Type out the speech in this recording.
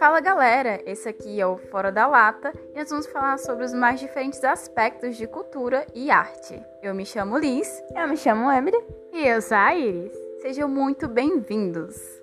Fala galera, esse aqui é o Fora da Lata e nós vamos falar sobre os mais diferentes aspectos de cultura e arte. Eu me chamo Liz. Eu me chamo Emily. E eu sou a Iris. Sejam muito bem-vindos!